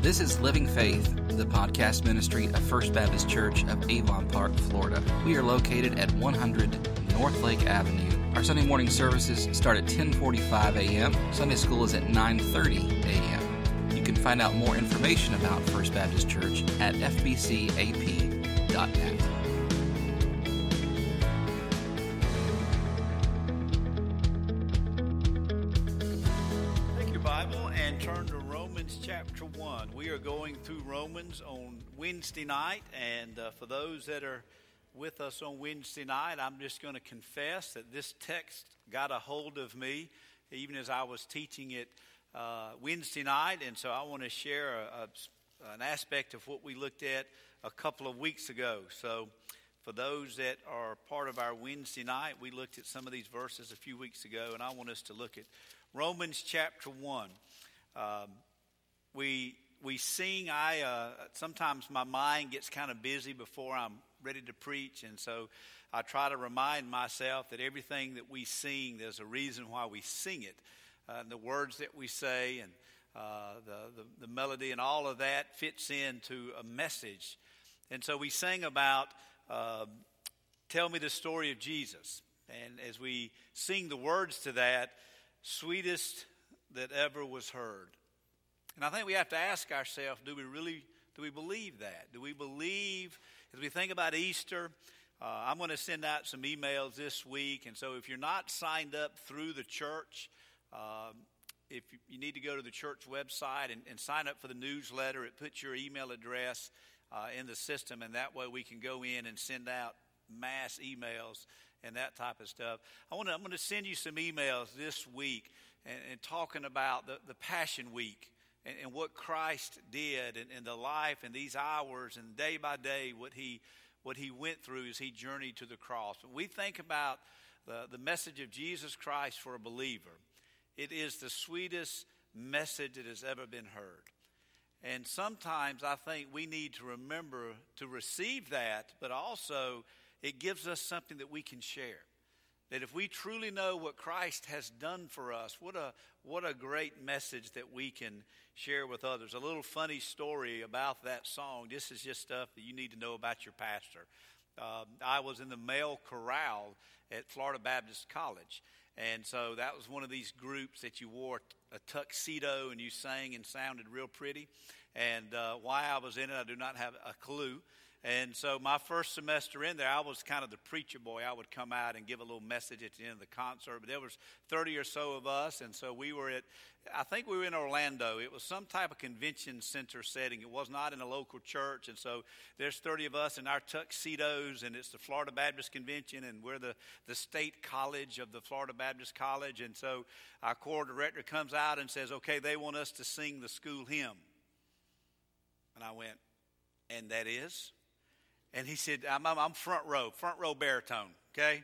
This is Living Faith, the podcast ministry of First Baptist Church of Avon Park, Florida. We are located at 100 North Lake Avenue. Our Sunday morning services start at 10:45 a.m. Sunday school is at 9:30 a.m. You can find out more information about First Baptist Church at fbcap.net. on Wednesday night, and uh, for those that are with us on Wednesday night, I'm just going to confess that this text got a hold of me even as I was teaching it uh, Wednesday night, and so I want to share a, a, an aspect of what we looked at a couple of weeks ago. So, for those that are part of our Wednesday night, we looked at some of these verses a few weeks ago, and I want us to look at Romans chapter 1. Um, we, we sing, I, uh, sometimes my mind gets kind of busy before I'm ready to preach, and so I try to remind myself that everything that we sing, there's a reason why we sing it. Uh, and the words that we say and uh, the, the, the melody and all of that fits into a message. And so we sang about uh, Tell Me the Story of Jesus. And as we sing the words to that, sweetest that ever was heard. And I think we have to ask ourselves do we really do we believe that? Do we believe as we think about Easter? Uh, I'm going to send out some emails this week, and so if you're not signed up through the church, um, if you, you, need to go to the church website and, and, sign up for the newsletter, it puts your email address uh, in the system, and that way we can go in and send out mass emails and that type of stuff. I want to, I'm going to send you some emails this week and, and talking about the, the Passion Week and, and what Christ did and, and, the life and these hours and day by day what he what he went through as he journeyed to the cross. When we think about the, the message of Jesus Christ for a believer, it is the sweetest message that has ever been heard. And sometimes I think we need to remember to receive that, but also it gives us something that we can share. That if we truly know what Christ has done for us, what a, what a great message that we can share with others. A little funny story about that song. This is just stuff that you need to know about your pastor. Uh, I was in the male chorale at Florida Baptist College. And so that was one of these groups that you wore a tuxedo and you sang and sounded real pretty. And uh, why I was in it, I do not have a clue. And so my first semester in there, I was kind of the preacher boy. I would come out and give a little message at the end of the concert. But there was 30 or so of us, and so we were at, I think we were in Orlando. It was some type of convention center setting. It was not in a local church. And so there's 30 of us in our tuxedos, and it's the Florida Baptist Convention, and we're the, the state college of the Florida Baptist College. And so our choir director comes out and says, okay, they want us to sing the school hymn. And I went, and that is? And he said, I'm, I'm front row, front row baritone, okay?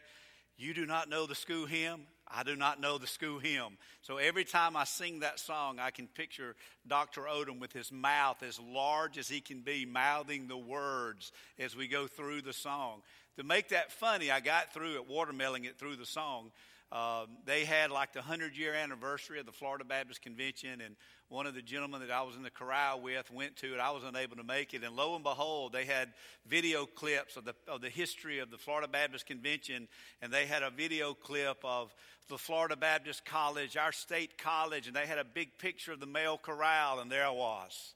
You do not know the school hymn. I do not know the school hymn. So every time I sing that song, I can picture Dr. Odom with his mouth as large as he can be, mouthing the words as we go through the song. To make that funny, I got through it, watermelling it through the song. Um, they had like the 100 year anniversary of the Florida Baptist Convention, and one of the gentlemen that I was in the chorale with went to it. I was unable to make it, and lo and behold, they had video clips of the of the history of the Florida Baptist Convention, and they had a video clip of the Florida Baptist College, our state college, and they had a big picture of the male chorale, and there I was,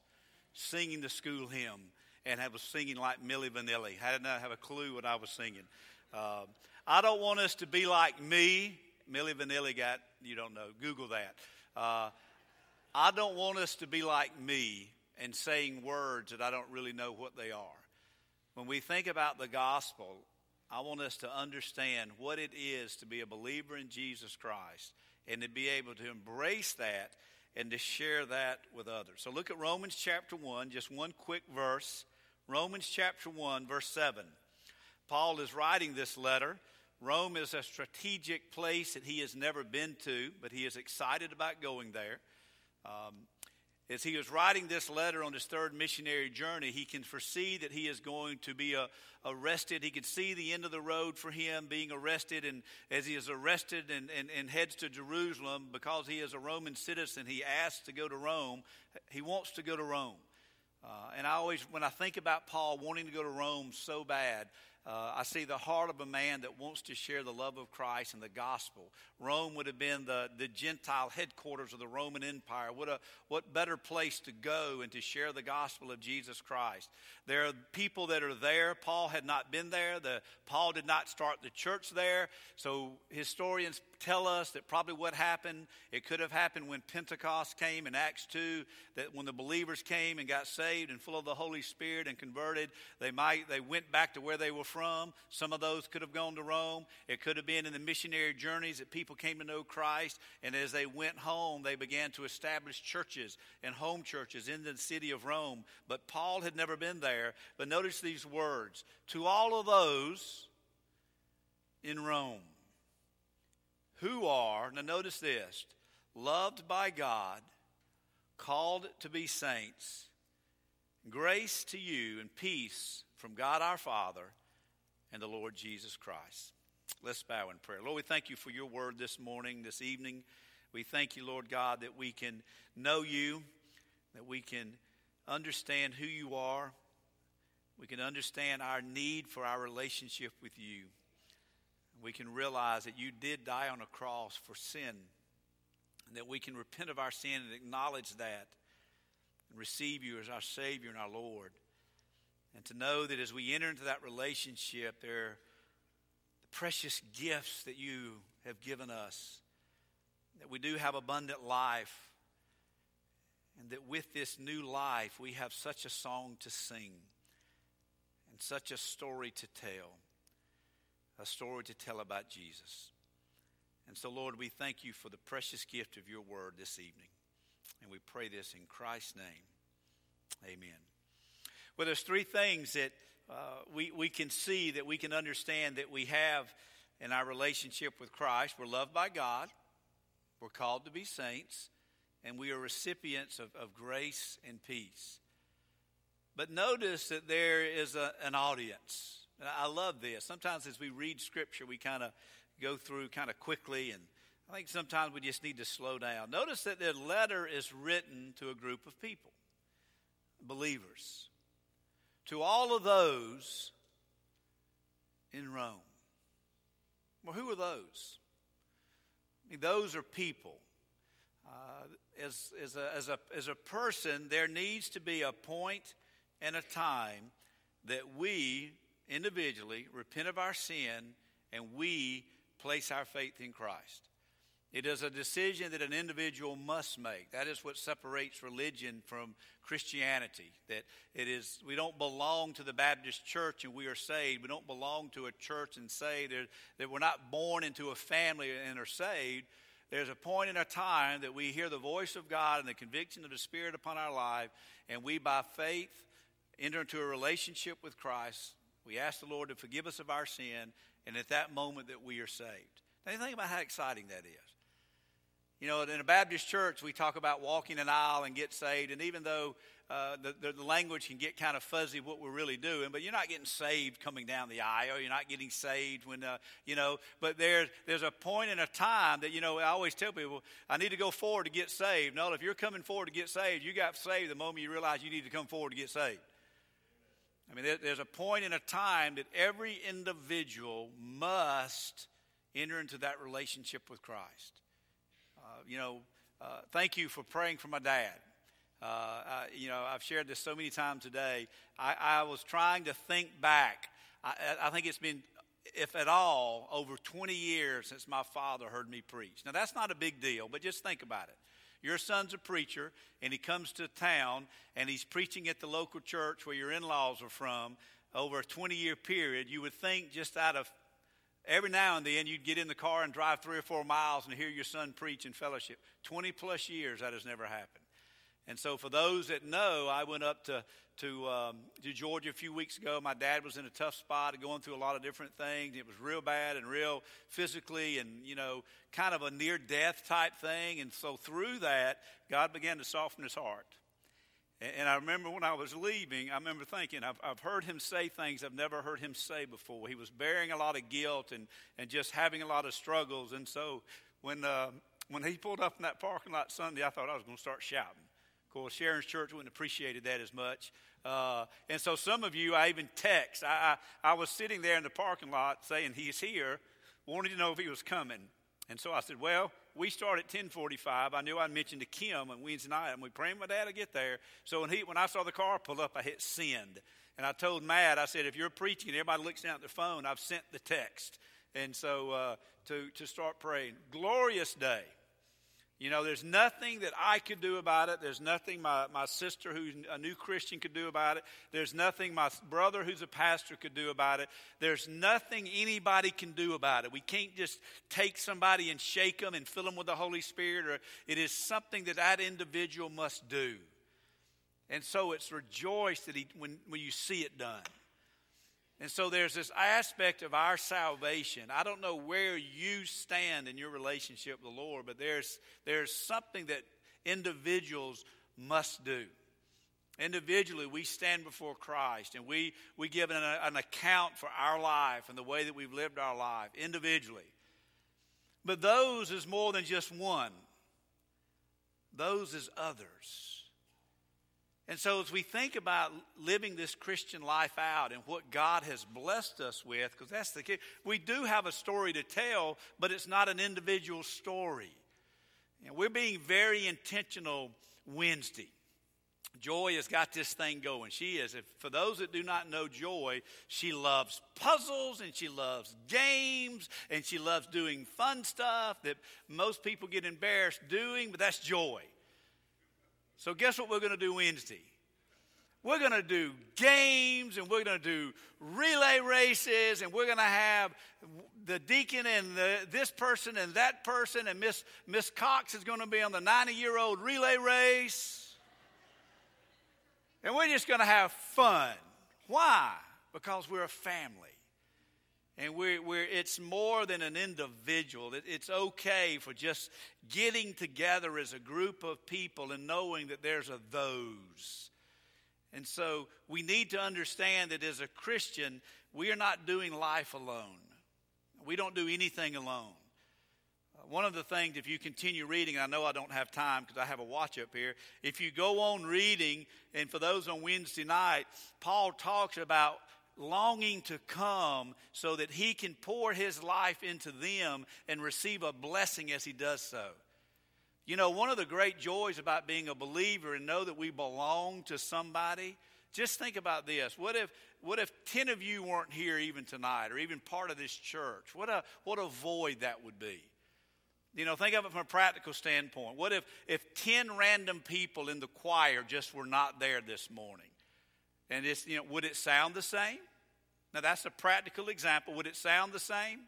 singing the school hymn, and I was singing like Milli Vanilli. I did not have a clue what I was singing. Uh, I don't want us to be like me. Milli Vanilli got, you don't know, Google that. Uh, I don't want us to be like me and saying words that I don't really know what they are. When we think about the gospel, I want us to understand what it is to be a believer in Jesus Christ and to be able to embrace that and to share that with others. So look at Romans chapter 1, just one quick verse. Romans chapter 1, verse 7. Paul is writing this letter Rome is a strategic place that he has never been to, but he is excited about going there. Um, as he was writing this letter on his third missionary journey, he can foresee that he is going to be uh, arrested. He can see the end of the road for him being arrested. And as he is arrested and, and, and heads to Jerusalem, because he is a Roman citizen, he asks to go to Rome. He wants to go to Rome. Uh, and I always, when I think about Paul wanting to go to Rome so bad, uh, I see the heart of a man that wants to share the love of Christ and the gospel. Rome would have been the, the Gentile headquarters of the Roman Empire. What, a, what better place to go and to share the gospel of Jesus Christ? There are people that are there. Paul had not been there. The, Paul did not start the church there. So historians tell us that probably what happened, it could have happened when Pentecost came in Acts 2, that when the believers came and got saved and full of the Holy Spirit and converted, they might they went back to where they were from. Some of those could have gone to Rome. It could have been in the missionary journeys that people came to know Christ, and as they went home, they began to establish churches and home churches in the city of Rome. But Paul had never been there. But notice these words to all of those in Rome who are, now notice this, loved by God, called to be saints, grace to you and peace from God our Father and the Lord Jesus Christ. Let's bow in prayer. Lord, we thank you for your word this morning, this evening. We thank you, Lord God, that we can know you, that we can understand who you are, we can understand our need for our relationship with you. We can realize that you did die on a cross for sin, and that we can repent of our sin and acknowledge that and receive you as our Savior and our Lord. And to know that as we enter into that relationship, there are the precious gifts that you have given us, that we do have abundant life, and that with this new life, we have such a song to sing such a story to tell, a story to tell about Jesus. And so, Lord, we thank you for the precious gift of your word this evening. And we pray this in Christ's name. Amen. Well, there's three things that uh, we, we can see that we can understand that we have in our relationship with Christ. We're loved by God, we're called to be saints, and we are recipients of, of grace and peace. But notice that there is a, an audience. I love this. Sometimes as we read Scripture, we kind of go through kind of quickly, and I think sometimes we just need to slow down. Notice that the letter is written to a group of people, believers, to all of those in Rome. Well, who are those? I mean, those are people. Uh, as, as, a, as, a, as a person, there needs to be a point and a time that we individually repent of our sin and we place our faith in Christ. It is a decision that an individual must make. That is what separates religion from Christianity. That it is, we don't belong to the Baptist church and we are saved. We don't belong to a church and say that, that we're not born into a family and are saved. There's a point in a time that we hear the voice of God and the conviction of the Spirit upon our life, and we, by faith, enter into a relationship with Christ. We ask the Lord to forgive us of our sin, and at that moment that we are saved. Now, think about how exciting that is. You know, in a Baptist church, we talk about walking an aisle and get saved, and even though uh, the, the, language can get kind of fuzzy what we're really doing, but you're not getting saved coming down the aisle. You're not getting saved when, uh, you know, but there, there's a point in a time that, you know, I always tell people, I need to go forward to get saved. No, if you're coming forward to get saved, you got saved the moment you realize you need to come forward to get saved. I mean, there's a point in a time that every individual must enter into that relationship with Christ. Uh, you know, uh, thank you for praying for my dad. Uh, I, you know, I've shared this so many times today. I, I was trying to think back. I, I think it's been, if at all, over 20 years since my father heard me preach. Now, that's not a big deal, but just think about it. Your son's a preacher, and he comes to town, and he's preaching at the local church where your in laws are from over a 20 year period. You would think just out of every now and then you'd get in the car and drive three or four miles and hear your son preach in fellowship. 20 plus years, that has never happened. And so, for those that know, I went up to to um, to Georgia a few weeks ago. My dad was in a tough spot, going through a lot of different things. It was real bad and real physically, and you know, kind of a near death type thing. And so, through that, God began to soften his heart. And I remember when I was leaving, I remember thinking, I've, I've heard him say things I've never heard him say before. He was bearing a lot of guilt and, and just having a lot of struggles. And so when, uh, when he pulled up in that parking lot Sunday, I thought I was going to start shouting. Of course, Sharon's church wouldn't appreciated that as much. Uh, and so some of you, I even text. I, I, I was sitting there in the parking lot saying, He's here, wanting to know if he was coming. And so I said, Well, we start at 10:45. I knew I mentioned to Kim on Wednesday night, and we praying my dad to get there. So when he, when I saw the car pull up, I hit send, and I told Matt, I said, if you're preaching and everybody looks down at their phone, I've sent the text, and so uh, to to start praying. Glorious day. You know, there's nothing that I could do about it. There's nothing my, my sister, who's a new Christian, could do about it. There's nothing my brother, who's a pastor, could do about it. There's nothing anybody can do about it. We can't just take somebody and shake them and fill them with the Holy Spirit. Or it is something that that individual must do. And so it's rejoice that he, when, when you see it done. And so there's this aspect of our salvation. I don't know where you stand in your relationship with the Lord, but there's, there's something that individuals must do. Individually, we stand before Christ and we, we give an, an account for our life and the way that we've lived our life individually. But those is more than just one, those is others. And so, as we think about living this Christian life out and what God has blessed us with, because that's the key, we do have a story to tell, but it's not an individual story. And we're being very intentional Wednesday. Joy has got this thing going. She is. If, for those that do not know Joy, she loves puzzles and she loves games and she loves doing fun stuff that most people get embarrassed doing, but that's Joy. So, guess what we're going to do Wednesday? We're going to do games and we're going to do relay races and we're going to have the deacon and the, this person and that person and Miss, Miss Cox is going to be on the 90 year old relay race. And we're just going to have fun. Why? Because we're a family. And we're, we're, it's more than an individual. It, it's okay for just getting together as a group of people and knowing that there's a those. And so we need to understand that as a Christian, we are not doing life alone. We don't do anything alone. One of the things, if you continue reading, I know I don't have time because I have a watch up here. If you go on reading, and for those on Wednesday night, Paul talks about longing to come so that he can pour his life into them and receive a blessing as he does so. You know, one of the great joys about being a believer and know that we belong to somebody, just think about this. What if what if 10 of you weren't here even tonight or even part of this church? What a what a void that would be. You know, think of it from a practical standpoint. What if if 10 random people in the choir just were not there this morning? And it's, you know, would it sound the same? Now, that's a practical example. Would it sound the same?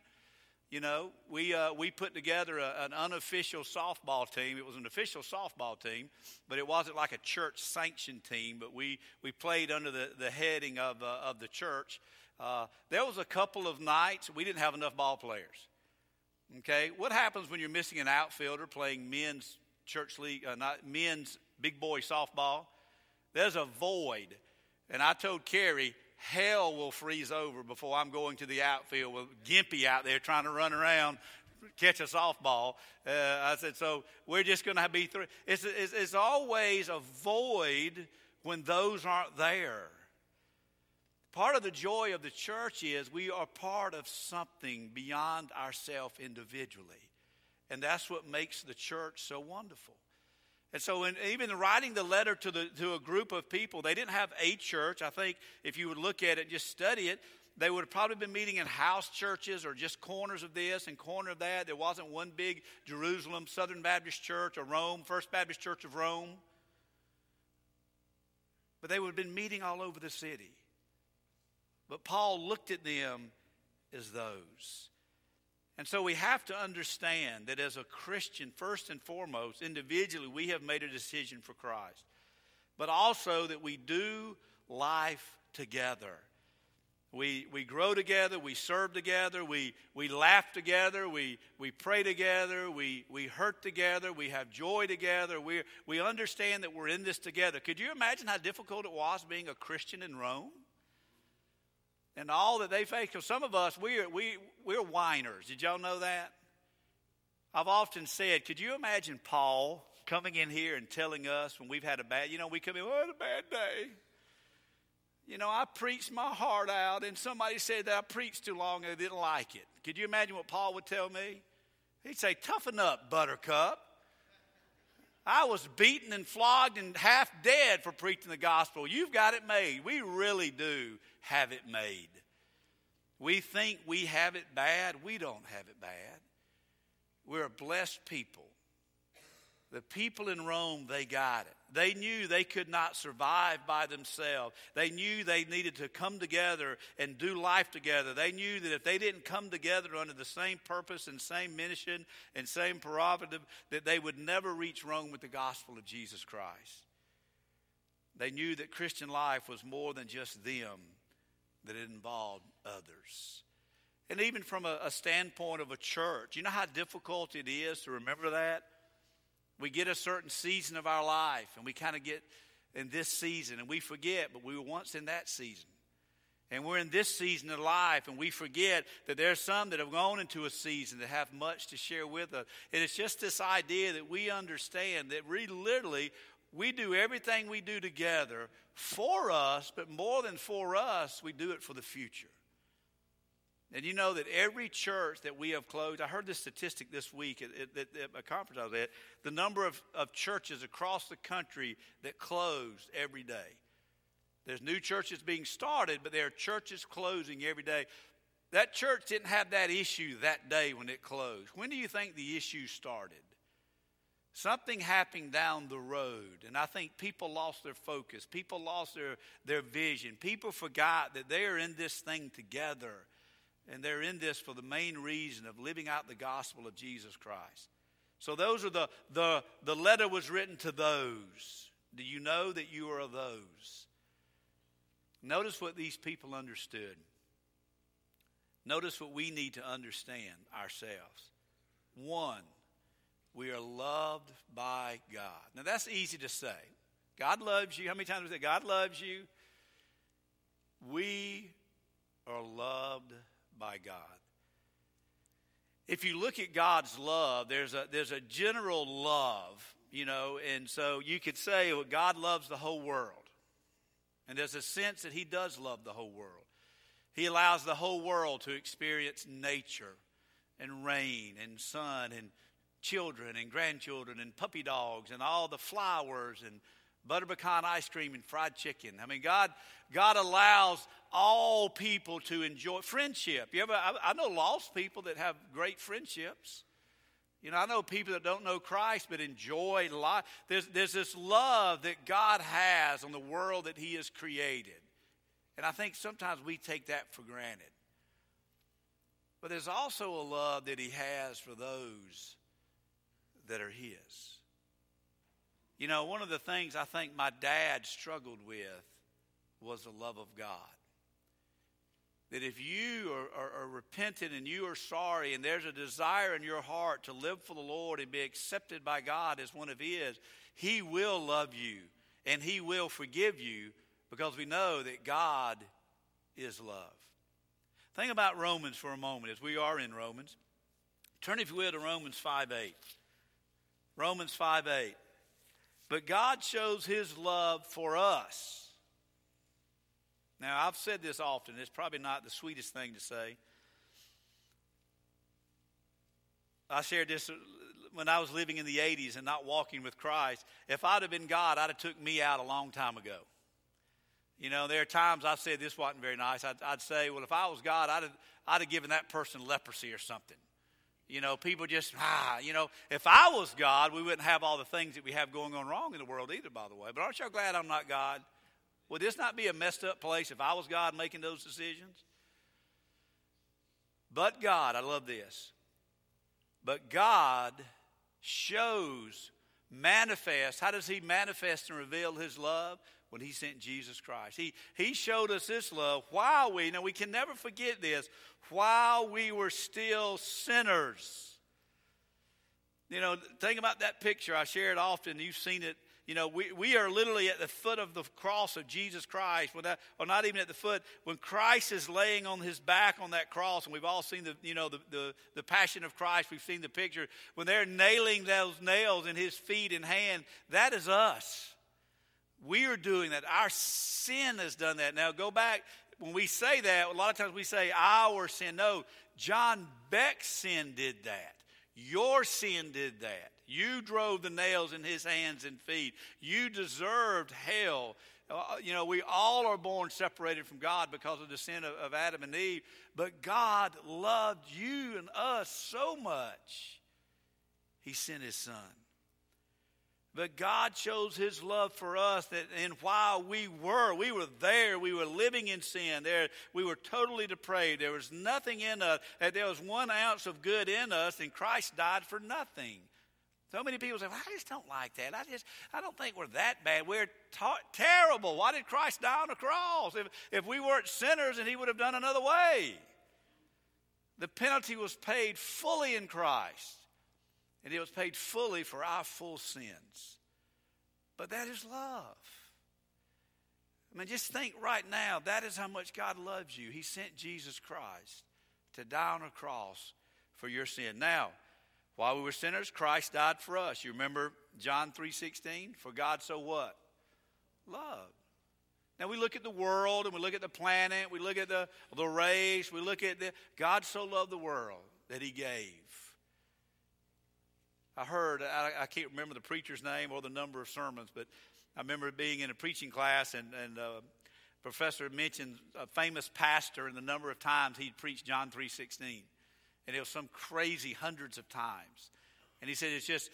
You know, we, uh, we put together a, an unofficial softball team. It was an official softball team, but it wasn't like a church sanctioned team. But we, we played under the, the heading of, uh, of the church. Uh, there was a couple of nights we didn't have enough ball players. Okay, what happens when you're missing an outfielder playing men's church league, uh, not men's big boy softball? There's a void and I told Carrie, hell will freeze over before I'm going to the outfield with Gimpy out there trying to run around, catch a softball. Uh, I said, so we're just going to be through. It's, it's, it's always a void when those aren't there. Part of the joy of the church is we are part of something beyond ourselves individually. And that's what makes the church so wonderful. And so, in, even writing the letter to, the, to a group of people, they didn't have a church. I think if you would look at it, just study it, they would have probably been meeting in house churches or just corners of this and corner of that. There wasn't one big Jerusalem Southern Baptist Church or Rome, First Baptist Church of Rome. But they would have been meeting all over the city. But Paul looked at them as those. And so we have to understand that as a Christian, first and foremost, individually, we have made a decision for Christ. But also that we do life together. We, we grow together, we serve together, we, we laugh together, we, we pray together, we, we hurt together, we have joy together, we, we understand that we're in this together. Could you imagine how difficult it was being a Christian in Rome? And all that they face. because some of us, we're, we, we're whiners. Did y'all know that? I've often said, could you imagine Paul coming in here and telling us when we've had a bad, you know, we come in, had a bad day. You know, I preached my heart out, and somebody said that I preached too long and they didn't like it. Could you imagine what Paul would tell me? He'd say, Toughen up, buttercup. I was beaten and flogged and half dead for preaching the gospel. You've got it made. We really do have it made. We think we have it bad. We don't have it bad. We're a blessed people. The people in Rome, they got it. They knew they could not survive by themselves. They knew they needed to come together and do life together. They knew that if they didn't come together under the same purpose and same mission and same prerogative, that they would never reach Rome with the gospel of Jesus Christ. They knew that Christian life was more than just them, that it involved others. And even from a, a standpoint of a church, you know how difficult it is to remember that? We get a certain season of our life and we kind of get in this season and we forget, but we were once in that season. And we're in this season of life and we forget that there's some that have gone into a season that have much to share with us. And it's just this idea that we understand that we literally we do everything we do together for us, but more than for us, we do it for the future. And you know that every church that we have closed, I heard this statistic this week at, at, at a conference I was at, the number of, of churches across the country that closed every day. There's new churches being started, but there are churches closing every day. That church didn't have that issue that day when it closed. When do you think the issue started? Something happened down the road, and I think people lost their focus. People lost their, their vision. People forgot that they are in this thing together and they're in this for the main reason of living out the gospel of Jesus Christ. So those are the, the, the letter was written to those. Do you know that you are those? Notice what these people understood. Notice what we need to understand ourselves. One, we are loved by God. Now that's easy to say. God loves you. How many times we say God loves you? We are loved by God. If you look at God's love, there's a, there's a general love, you know, and so you could say well, God loves the whole world. And there's a sense that He does love the whole world. He allows the whole world to experience nature and rain and sun and children and grandchildren and puppy dogs and all the flowers and butter pecan ice cream and fried chicken. I mean, God, God allows all people to enjoy friendship. You ever? I, I know lost people that have great friendships. You know, I know people that don't know Christ but enjoy life. There's, there's this love that God has on the world that He has created. And I think sometimes we take that for granted. But there's also a love that He has for those that are His. You know, one of the things I think my dad struggled with was the love of God. That if you are, are, are, repentant and you are sorry and there's a desire in your heart to live for the Lord and be accepted by God as one of His, He will love you and He will forgive you because we know that God is love. Think about Romans for a moment as we are in Romans. Turn, if you will, to Romans 5 8. Romans 5 8. But God shows his love for us. Now, I've said this often. It's probably not the sweetest thing to say. I shared this when I was living in the 80s and not walking with Christ. If I'd have been God, I'd have took me out a long time ago. You know, there are times I've said this wasn't very nice. I'd, I'd say, well, if I was God, I'd have, I'd have given that person leprosy or something. You know, people just, ah, you know, if I was God, we wouldn't have all the things that we have going on wrong in the world either, by the way. But aren't y'all glad I'm not God? Would this not be a messed up place if I was God making those decisions? But God, I love this. But God shows, manifests. How does He manifest and reveal His love? When he sent Jesus Christ. He, he showed us this love while we, now we can never forget this, while we were still sinners. You know, think about that picture. I share it often. You've seen it. You know, we, we are literally at the foot of the cross of Jesus Christ, when that, or not even at the foot. When Christ is laying on his back on that cross, and we've all seen the, you know, the, the, the passion of Christ, we've seen the picture. When they're nailing those nails in his feet and hand, that is us. We are doing that. Our sin has done that. Now, go back. When we say that, a lot of times we say our sin. No, Jon Beck's sin did that. Your sin did that. You drove the nails in his hands and feet. You deserved hell. Uh, you know, we all are born separated from God because of the sin of, of Adam and Eve. But God loved you and us so much, he sent his son. But God shows his love for us that and while we were, we were there, we were living in sin, there we were totally depraved. There was nothing in us. that There was one ounce of good in us, and Christ died for nothing. So many people say, well, I just don't like that. I just I don't think we're that bad. We're ta- terrible. Why did Christ die on the cross? If, if we weren't sinners, and he would have done another way. The penalty was paid fully in Christ and it was paid fully for our full sins. But that is love. I mean, just think right now that is how much God loves you. He sent Jesus Christ to die on a cross for your sin. Now, while we were sinners, Christ died for us. You remember John 3:16? For God so what? Love. Now we look at the world and we look at the planet, we look at the, the race, we look at the God so loved the world that he gave. I heard, I, I, can't remember the preacher's name or the number of sermons, but I remember being in a preaching class and, and uh, professor mentioned a famous pastor and the number of times he'd preached John 3.16. And it was some crazy hundreds of times. And he said it's just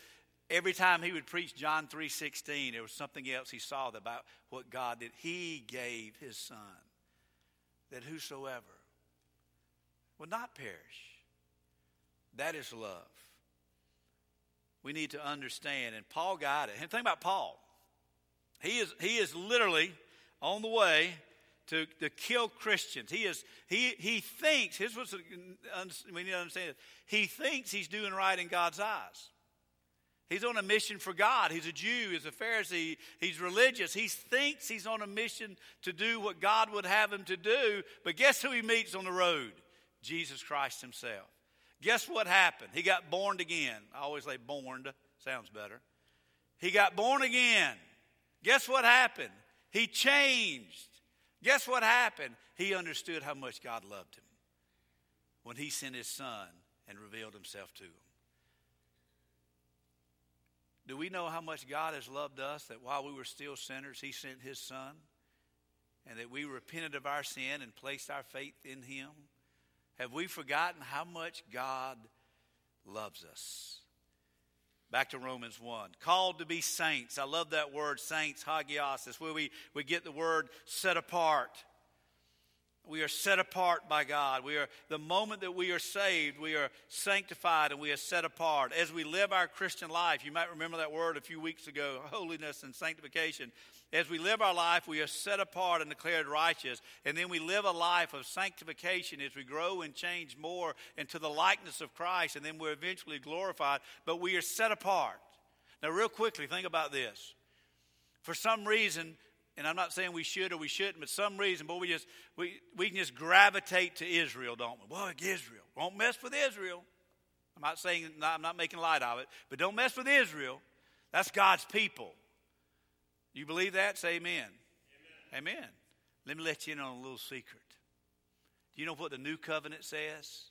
every time he would preach John 3.16, there was something else he saw about what God did. He gave his son that whosoever will not perish. That is love we need to understand. And Paul got it. And think about Paul. He is, he is literally on the way to, to kill Christians. He is he he thinks his was we need to understand. He thinks he's doing right in God's eyes. He's on a mission for God. He's a Jew. He's a Pharisee. He's religious. He thinks he's on a mission to do what God would have him to do. But guess who he meets on the road? Jesus Christ himself. Guess what happened? He got born again. I always say born, sounds better. He got born again. Guess what happened? He changed. Guess what happened? He understood how much God loved him when he sent his son and revealed himself to him. Do we know how much God has loved us that while we were still sinners, he sent his son? And that we repented of our sin and placed our faith in him? Have we forgotten how much God loves us? Back to Romans 1. Called to be saints. I love that word, saints, hagios. Where we, we get the word set apart. We are set apart by God. We are the moment that we are saved, we are sanctified and we are set apart. As we live our Christian life, you might remember that word a few weeks ago, holiness and sanctification. As we live our life, we are set apart and declared righteous. And then we live a life of sanctification as we grow and change more into the likeness of Christ, and then we're eventually glorified. But we are set apart. Now, real quickly, think about this. For some reason, and I'm not saying we should or we shouldn't, but some reason, but we just we, we can just gravitate to Israel, don't we? Well, Israel. Won't mess with Israel. I'm not saying I'm not making light of it, but don't mess with Israel. That's God's people. You believe that? Say amen. amen. Amen. Let me let you in on a little secret. Do you know what the new covenant says?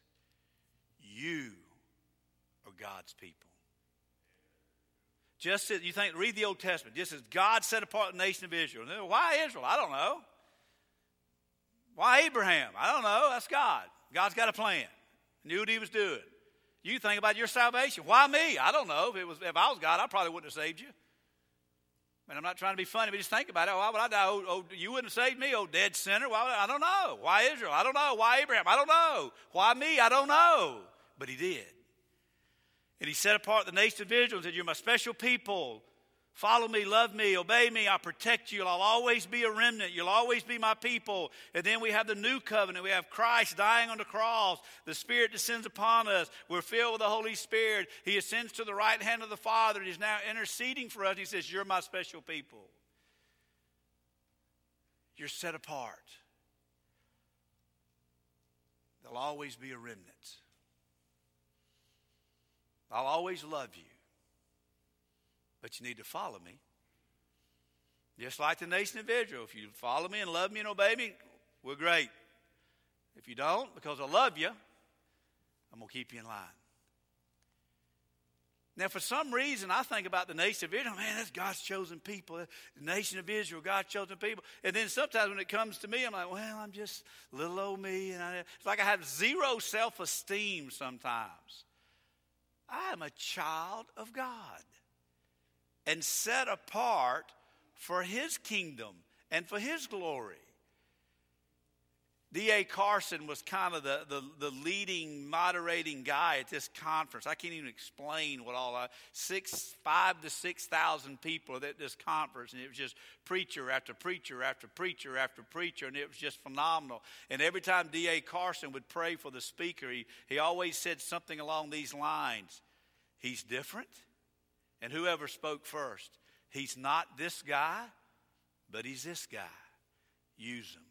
You are God's people. Just as you think, read the Old Testament, just as God set apart the nation of Israel. Why Israel? I don't know. Why Abraham? I don't know. That's God. God's got a plan. Knew what he was doing. You think about your salvation. Why me? I don't know. If it was if I was God, I probably wouldn't have saved you. And I'm not trying to be funny, but just think about it. Why would I die? Oh, oh you wouldn't have saved me, oh dead sinner. Why I, I don't know. Why Israel? I don't know. Why Abraham? I don't know. Why me? I don't know. But he did. And he set apart the nation of Israel and said, You're my special people Follow me, love me, obey me, I'll protect you. I'll always be a remnant. You'll always be my people. And then we have the new covenant. We have Christ dying on the cross. The Spirit descends upon us. We're filled with the Holy Spirit. He ascends to the right hand of the Father. And He's now interceding for us. He says, You're my special people. You're set apart. There'll always be a remnant. I'll always love you. But you need to follow me. Just like the nation of Israel. If you follow me and love me and obey me, we're great. If you don't, because I love you, I'm going to keep you in line. Now, for some reason, I think about the nation of Israel. Man, that's God's chosen people. The nation of Israel, God's chosen people. And then sometimes when it comes to me, I'm like, well, I'm just little old me. And I, it's like I have zero self esteem sometimes. I am a child of God and set apart for His kingdom and for His glory. D.A. Carson was kind of the, the, the, leading, moderating guy at this conference. I can't even explain what all, I, six, five to 6,000 people at this conference, and it was just preacher after preacher after preacher after preacher, and it was just phenomenal. And every time D.A. Carson would pray for the speaker, he, he always said something along these lines He's different, and whoever spoke first, he's not this guy, but he's this guy. Use him.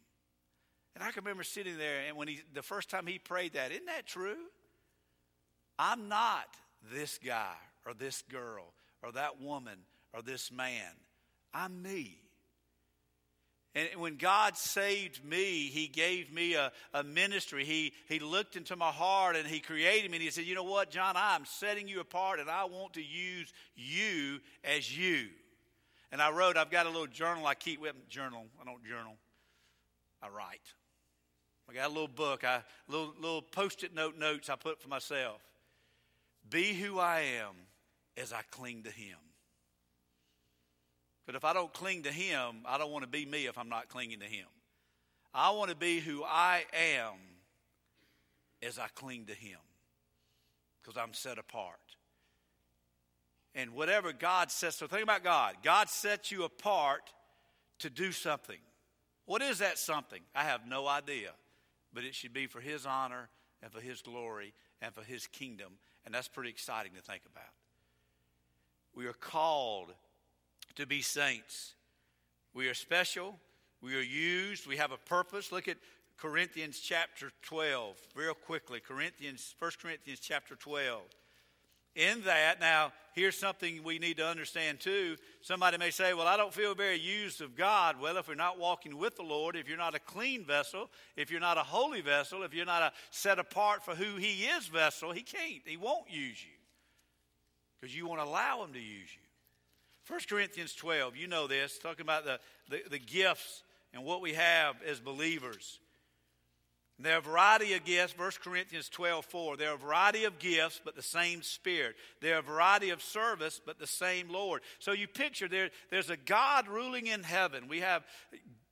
And I can remember sitting there, and when he, the first time he prayed that, isn't that true? I'm not this guy or this girl or that woman or this man. I'm me. And when God saved me, He gave me a, a ministry. He, he looked into my heart and He created me. And He said, You know what, Jon? I'm setting you apart and I want to use you as you. And I wrote, I've got a little journal I keep with journal. I don't journal. I write. I got a little book, I little little post-it note notes I put for myself. Be who I am as I cling to Him. But if I don't cling to Him, I don't want to be me if I'm not clinging to Him. I want to be who I am as I cling to Him because I'm set apart. And whatever God says, so think about God. God sets you apart to do something. What is that something? I have no idea. But it should be for His honor and for His glory and for His kingdom. And that's pretty exciting to think about. We are called to be saints. We are special. We are used. We have a purpose. Look at Corinthians chapter 12, real quickly. Corinthians, 1 Corinthians chapter 12. In that, now, here's something we need to understand too. Somebody may say, Well, I don't feel very used of God. Well, if you're not walking with the Lord, if you're not a clean vessel, if you're not a holy vessel, if you're not a set apart for who He is vessel, He can't. He won't use you because you won't allow Him to use you. 1 Corinthians 12, you know this, talking about the, the, the gifts and what we have as believers. There are a variety of gifts, 1 Corinthians 12, 4. There are a variety of gifts, but the same Spirit. There are a variety of service, but the same Lord. So you picture there, there's a God ruling in heaven. We have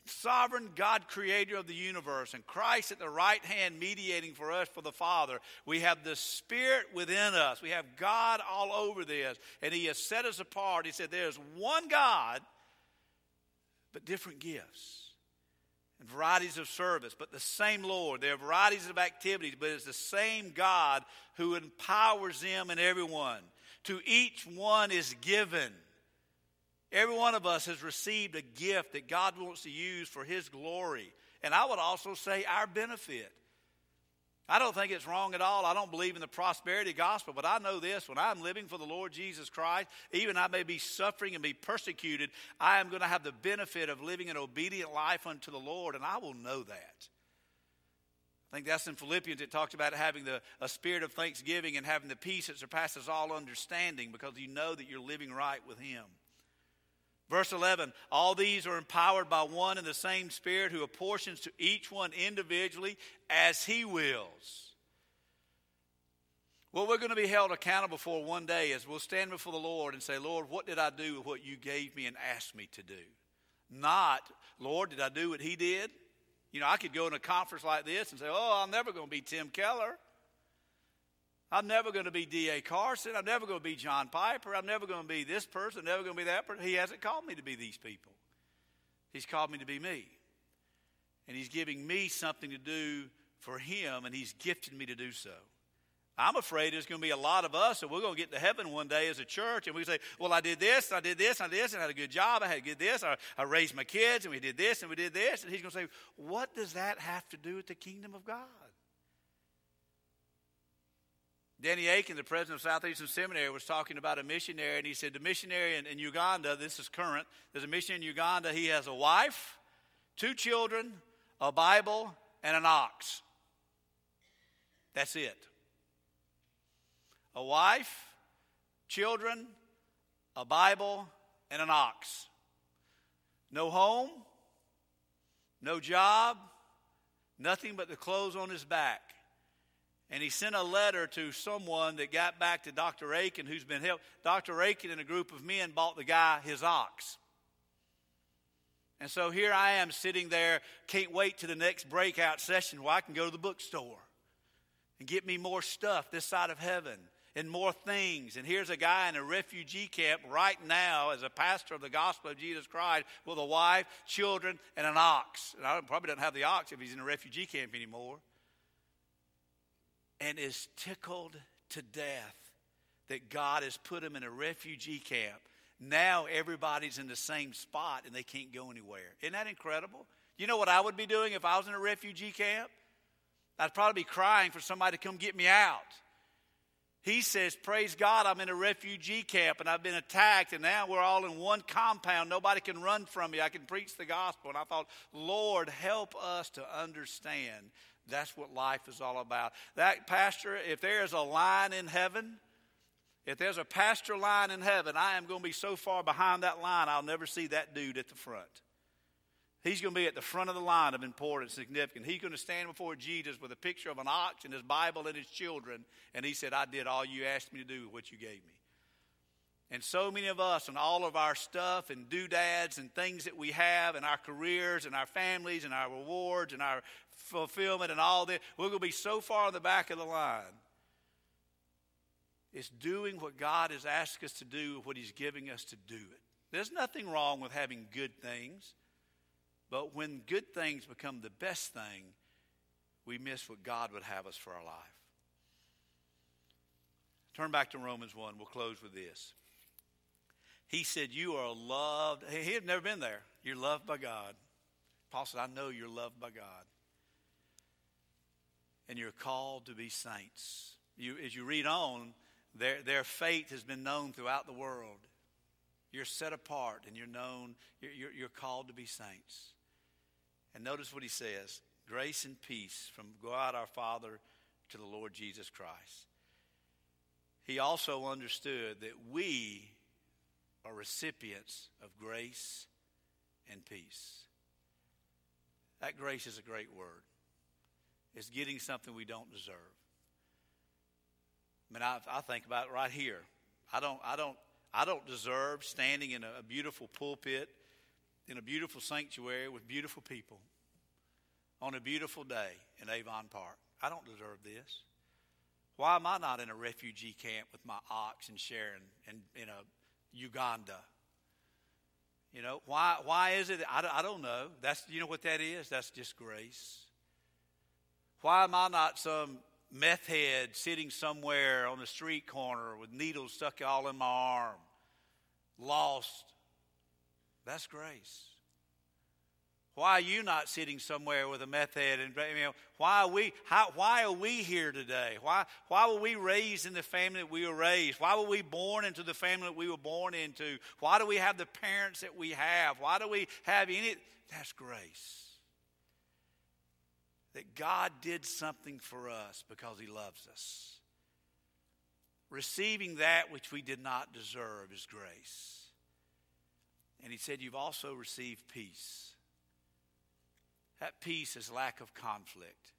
sovereign God, creator of the universe, and Christ at the right hand mediating for us for the Father. We have the Spirit within us. We have God all over this, and He has set us apart. He said, There's one God, but different gifts and varieties of service, but the same Lord. There are varieties of activities, but it's the same God who empowers them and everyone. To each one is given Every one of us has received a gift that God wants to use for His glory. And I would also say our benefit. I don't think it's wrong at all. I don't believe in the prosperity gospel, but I know this when I'm living for the Lord Jesus Christ, even I may be suffering and be persecuted, I am going to have the benefit of living an obedient life unto the Lord, and I will know that. I think that's in Philippians. It talks about having the, a spirit of thanksgiving and having the peace that surpasses all understanding because you know that you're living right with Him. Verse 11, all these are empowered by one and the same Spirit who apportions to each one individually as he wills. What we're going to be held accountable for one day is we'll stand before the Lord and say, Lord, what did I do with what you gave me and asked me to do? Not, Lord, did I do what he did? You know, I could go in a conference like this and say, Oh, I'm never going to be Tim Keller. I'm never going to be D.A. Carson. I'm never going to be John Piper. I'm never going to be this person. I'm never going to be that person. He hasn't called me to be these people. He's called me to be me. And He's giving me something to do for Him, and He's gifted me to do so. I'm afraid there's going to be a lot of us, and we're going to get to heaven one day as a church, and we say, Well, I did this, I did this, I did this, and I had a good job, I had good this, I, I raised my kids, and we did this, and we did this. And He's going to say, What does that have to do with the kingdom of God? Danny Akin, the president of Southeastern Seminary, was talking about a missionary, and he said the missionary in, in, Uganda, this is current, there's a missionary in Uganda, he has a wife, two children, a Bible, and an ox. That's it. A wife, children, a Bible, and an ox. No home, no job, nothing but the clothes on his back. And he sent a letter to someone that got back to Dr. Aiken, who's been helped. Dr. Aiken and a group of men bought the guy his ox. And so here I am sitting there, can't wait to the next breakout session where I can go to the bookstore and get me more stuff this side of heaven and more things. And here's a guy in a refugee camp right now as a pastor of the gospel of Jesus Christ with a wife, children, and an ox. And I probably don't have the ox if he's in a refugee camp anymore and is tickled to death that God has put him in a refugee camp. Now everybody's in the same spot and they can't go anywhere. Isn't that incredible? You know what I would be doing if I was in a refugee camp? I'd probably be crying for somebody to come get me out. He says, Praise God, I'm in a refugee camp and I've been attacked, and now we're all in one compound. Nobody can run from me. I can preach the gospel. And I thought, Lord, help us to understand that's what life is all about. That pastor, if there is a line in heaven, if there's a pastor line in heaven, I am going to be so far behind that line, I'll never see that dude at the front. He's going to be at the front of the line of importance, significant. He's going to stand before Jesus with a picture of an ox and his Bible and his children, and he said, I did all you asked me to do with what you gave me. And so many of us and all of our stuff and doodads and things that we have and our careers and our families and our rewards and our fulfillment and all that, we're going to be so far in the back of the line. It's doing what God has asked us to do, what He's giving us to do it. There's nothing wrong with having good things, but when good things become the best thing, we miss what God would have us for our life. Turn back to Romans 1. We'll close with this. He said, You are loved. He had never been there. You're loved by God. Paul said, I know you're loved by God and you're called to be saints. You, as you read on, their, their fate has been known throughout the world. You're set apart and you're known, you're, you're, you're called to be saints. And notice what he says grace and peace from God our Father to the Lord Jesus Christ. He also understood that we are recipients of grace and peace. That grace is a great word is getting something we don't deserve. I mean, I, I think about it right here. I don't, I don't, I don't deserve standing in a, a beautiful pulpit in a beautiful sanctuary with beautiful people on a beautiful day in Avon Park. I don't deserve this. Why am I not in a refugee camp with my ox and Sharon and in a Uganda? You know, why, why is it? I, I don't know. That's, you know what that is? That's just grace. Why am I not some meth head sitting somewhere on the street corner with needles stuck all in my arm, lost? That's grace. Why are you not sitting somewhere with a meth head? And you know, why are we? How, why are we here today? Why? Why were we raised in the family that we were raised? Why were we born into the family that we were born into? Why do we have the parents that we have? Why do we have any? That's grace that God did something for us because He loves us. Receiving that which we did not deserve is grace. And He said, You've also received peace. That peace is lack of conflict.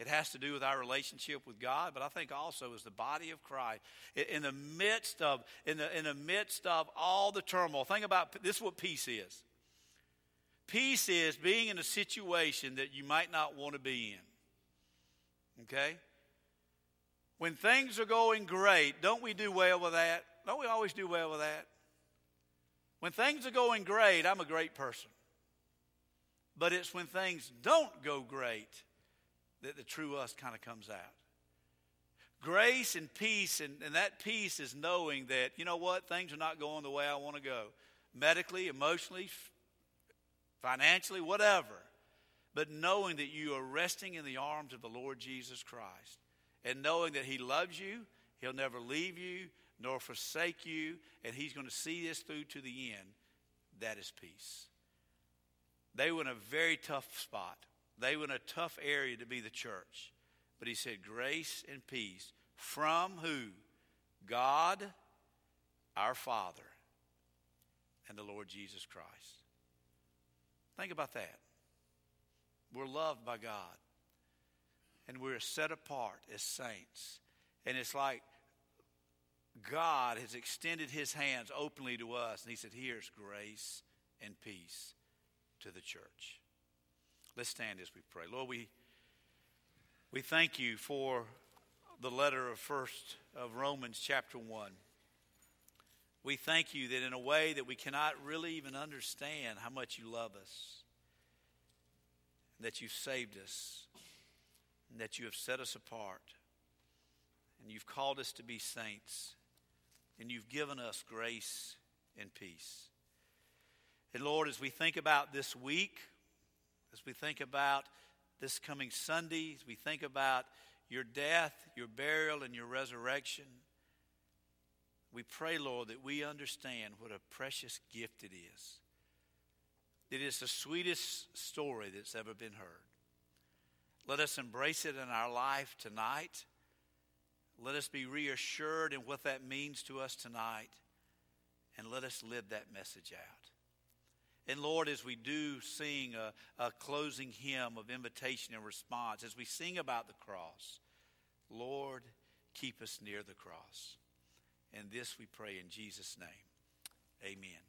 It has to do with our relationship with God, but I think also as the body of Christ, in the midst of in the in the midst of all the turmoil. Think about this: is what peace is. Peace is being in a situation that you might not want to be in. Okay? When things are going great, don't we do well with that? Don't we always do well with that? When things are going great, I'm a great person. But it's when things don't go great that the true us kind of comes out. Grace and peace, and, and that peace is knowing that, you know what, things are not going the way I want to go. Medically, emotionally, financially, whatever. But knowing that you are resting in the arms of the Lord Jesus Christ and knowing that He loves you, He'll never leave you nor forsake you, and He's going to see this through to the end, that is peace. They were in a very tough spot. They were in a tough area to be the church. But He said, grace and peace from who? God, our Father, and the Lord Jesus Christ. Think about that. We're loved by God and we're set apart as saints. And it's like God has extended his hands openly to us, and he said, Here's grace and peace to the church. Let's stand as we pray. Lord, we, we thank you for the letter of first of Romans chapter 1. We thank you that in a way that we cannot really even understand how much you love us, that you've saved us, and that you have set us apart, and you've called us to be saints, and you've given us grace and peace. And Lord, as we think about this week, as we think about this coming Sunday, as we think about your death, your burial, and your resurrection, we pray, Lord, that we understand what a precious gift it is. It is the sweetest story that's ever been heard. Let us embrace it in our life tonight. Let us be reassured in what that means to us tonight. And let us live that message out. And Lord, as we do sing a, a, closing hymn of invitation and response, as we sing about the cross, Lord, keep us near the cross. And this we pray in Jesus' name. Amen.